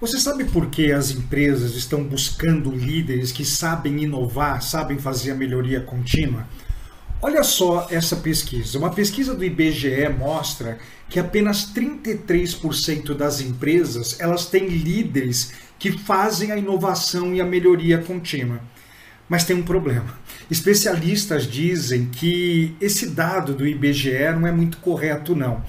Você sabe por que as empresas estão buscando líderes que sabem inovar, sabem fazer a melhoria contínua? Olha só essa pesquisa. Uma pesquisa do IBGE mostra que apenas 33% das empresas elas têm líderes que fazem a inovação e a melhoria contínua. Mas tem um problema. Especialistas dizem que esse dado do IBGE não é muito correto, não.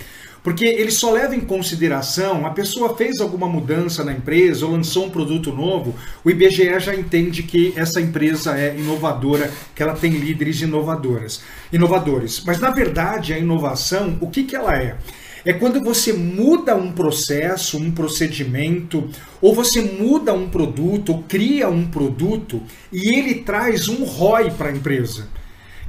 Porque ele só leva em consideração a pessoa fez alguma mudança na empresa ou lançou um produto novo, o IBGE já entende que essa empresa é inovadora, que ela tem líderes inovadoras, inovadores. Mas na verdade a inovação, o que, que ela é? É quando você muda um processo, um procedimento, ou você muda um produto, ou cria um produto e ele traz um ROI para a empresa.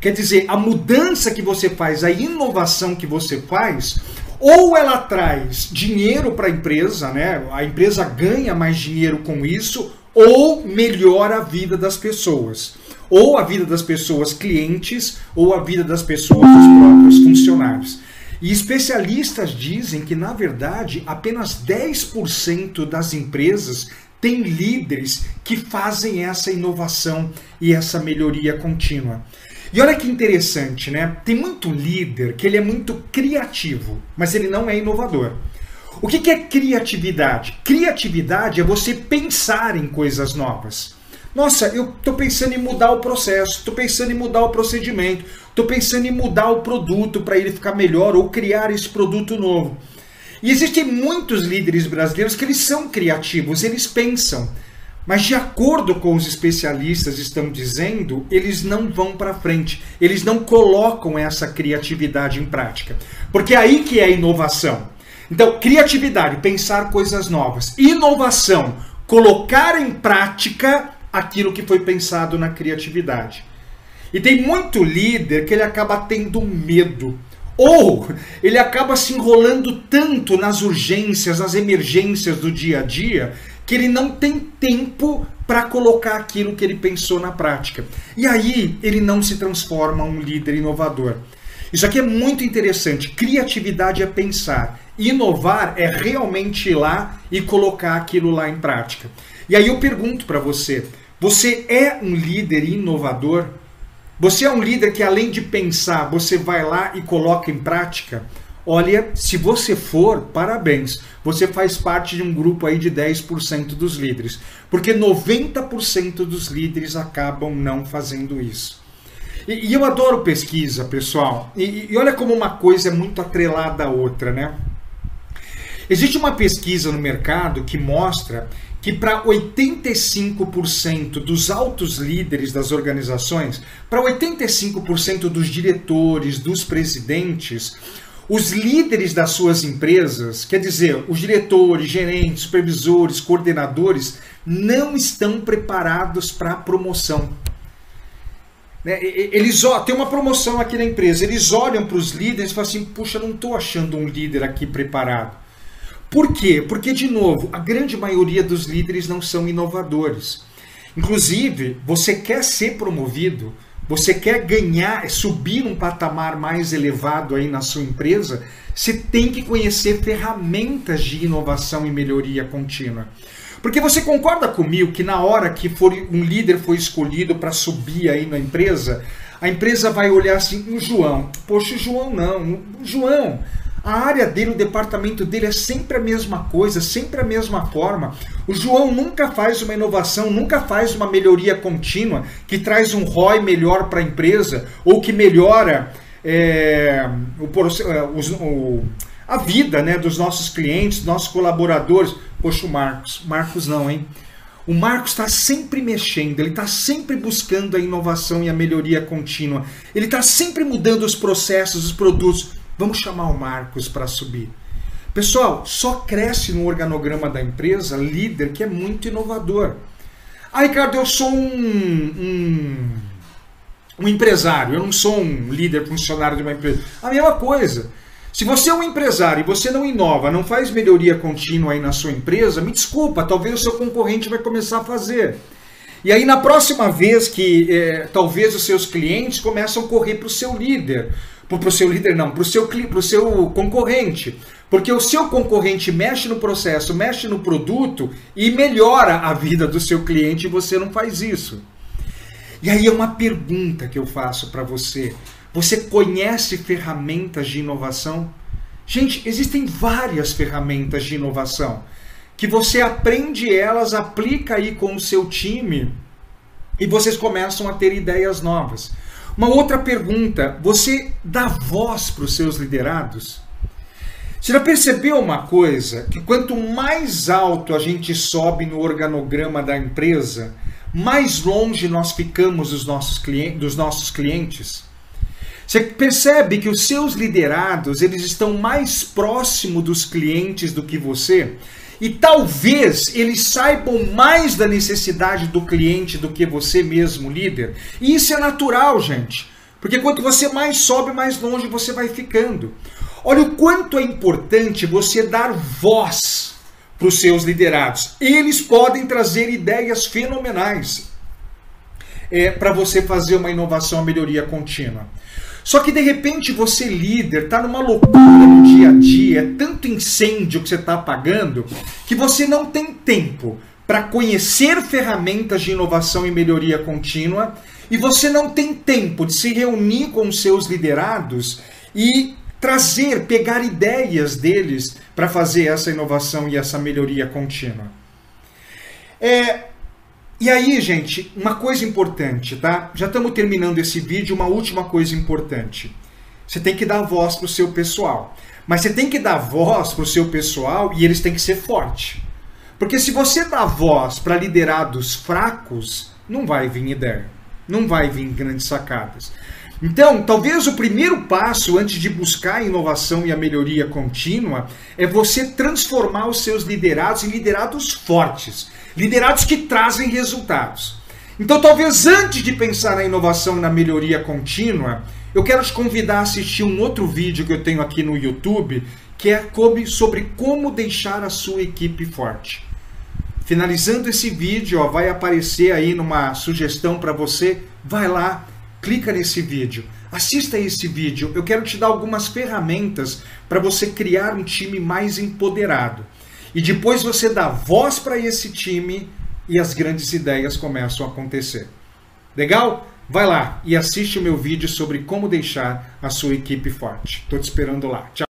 Quer dizer, a mudança que você faz, a inovação que você faz, ou ela traz dinheiro para a empresa, né? A empresa ganha mais dinheiro com isso, ou melhora a vida das pessoas. Ou a vida das pessoas clientes, ou a vida das pessoas dos próprios funcionários. E especialistas dizem que, na verdade, apenas 10% das empresas têm líderes que fazem essa inovação e essa melhoria contínua. E olha que interessante, né? Tem muito líder que ele é muito criativo, mas ele não é inovador. O que é criatividade? Criatividade é você pensar em coisas novas. Nossa, eu estou pensando em mudar o processo, estou pensando em mudar o procedimento, estou pensando em mudar o produto para ele ficar melhor ou criar esse produto novo. E existem muitos líderes brasileiros que eles são criativos, eles pensam, mas de acordo com os especialistas estão dizendo, eles não vão para frente, eles não colocam essa criatividade em prática. Porque é aí que é a inovação. Então, criatividade, pensar coisas novas. Inovação, colocar em prática aquilo que foi pensado na criatividade. E tem muito líder que ele acaba tendo medo. Ou ele acaba se enrolando tanto nas urgências, nas emergências do dia a dia, que ele não tem tempo para colocar aquilo que ele pensou na prática. E aí ele não se transforma um líder inovador. Isso aqui é muito interessante. Criatividade é pensar. Inovar é realmente ir lá e colocar aquilo lá em prática. E aí eu pergunto para você: você é um líder inovador? Você é um líder que além de pensar, você vai lá e coloca em prática? Olha, se você for, parabéns. Você faz parte de um grupo aí de 10% dos líderes. Porque 90% dos líderes acabam não fazendo isso. E, e eu adoro pesquisa, pessoal. E, e olha como uma coisa é muito atrelada à outra, né? Existe uma pesquisa no mercado que mostra que para 85% dos altos líderes das organizações, para 85% dos diretores, dos presidentes, os líderes das suas empresas, quer dizer, os diretores, gerentes, supervisores, coordenadores, não estão preparados para a promoção. Né, eles ó, tem uma promoção aqui na empresa, eles olham para os líderes e falam assim: puxa, não estou achando um líder aqui preparado. Por quê? Porque, de novo, a grande maioria dos líderes não são inovadores. Inclusive, você quer ser promovido, você quer ganhar, subir um patamar mais elevado aí na sua empresa, você tem que conhecer ferramentas de inovação e melhoria contínua. Porque você concorda comigo que na hora que for um líder for escolhido para subir aí na empresa, a empresa vai olhar assim, o João, poxa, o João não, o João, a área dele, o departamento dele é sempre a mesma coisa, sempre a mesma forma. O João nunca faz uma inovação, nunca faz uma melhoria contínua que traz um ROI melhor para a empresa ou que melhora é, o, é, o, a vida né, dos nossos clientes, dos nossos colaboradores. Poxa, o Marcos. Marcos não, hein? O Marcos está sempre mexendo, ele está sempre buscando a inovação e a melhoria contínua. Ele está sempre mudando os processos, os produtos. Vamos chamar o Marcos para subir. Pessoal, só cresce no organograma da empresa líder que é muito inovador. Ah, Ricardo, eu sou um, um, um empresário, eu não sou um líder funcionário de uma empresa. A mesma coisa. Se você é um empresário e você não inova, não faz melhoria contínua aí na sua empresa, me desculpa, talvez o seu concorrente vai começar a fazer. E aí na próxima vez que é, talvez os seus clientes começam a correr para o seu líder, para o seu líder não, para o seu, pro seu concorrente. Porque o seu concorrente mexe no processo, mexe no produto e melhora a vida do seu cliente e você não faz isso. E aí é uma pergunta que eu faço para você. Você conhece ferramentas de inovação? Gente, existem várias ferramentas de inovação que você aprende elas, aplica aí com o seu time e vocês começam a ter ideias novas. Uma outra pergunta: você dá voz para os seus liderados? Você já percebeu uma coisa? Que quanto mais alto a gente sobe no organograma da empresa, mais longe nós ficamos dos nossos clientes. Dos nossos clientes? Você percebe que os seus liderados eles estão mais próximo dos clientes do que você? E talvez eles saibam mais da necessidade do cliente do que você mesmo, líder. E isso é natural, gente. Porque quanto você mais sobe, mais longe você vai ficando. Olha o quanto é importante você dar voz para os seus liderados. Eles podem trazer ideias fenomenais é, para você fazer uma inovação, uma melhoria contínua. Só que de repente você, líder, está numa loucura no dia a dia, é tanto incêndio que você está apagando, que você não tem tempo para conhecer ferramentas de inovação e melhoria contínua, e você não tem tempo de se reunir com os seus liderados e trazer, pegar ideias deles para fazer essa inovação e essa melhoria contínua. É, e aí, gente, uma coisa importante, tá? Já estamos terminando esse vídeo, uma última coisa importante. Você tem que dar voz para o seu pessoal. Mas você tem que dar voz para o seu pessoal e eles têm que ser fortes. Porque se você dá voz para liderados fracos, não vai vir ideia. Não vai vir grandes sacadas. Então, talvez o primeiro passo antes de buscar a inovação e a melhoria contínua é você transformar os seus liderados em liderados fortes liderados que trazem resultados. Então, talvez antes de pensar na inovação e na melhoria contínua, eu quero te convidar a assistir um outro vídeo que eu tenho aqui no YouTube, que é sobre como deixar a sua equipe forte. Finalizando esse vídeo, ó, vai aparecer aí numa sugestão para você. Vai lá, clica nesse vídeo, assista esse vídeo. Eu quero te dar algumas ferramentas para você criar um time mais empoderado. E depois você dá voz para esse time e as grandes ideias começam a acontecer. Legal? Vai lá e assiste o meu vídeo sobre como deixar a sua equipe forte. Estou te esperando lá. Tchau.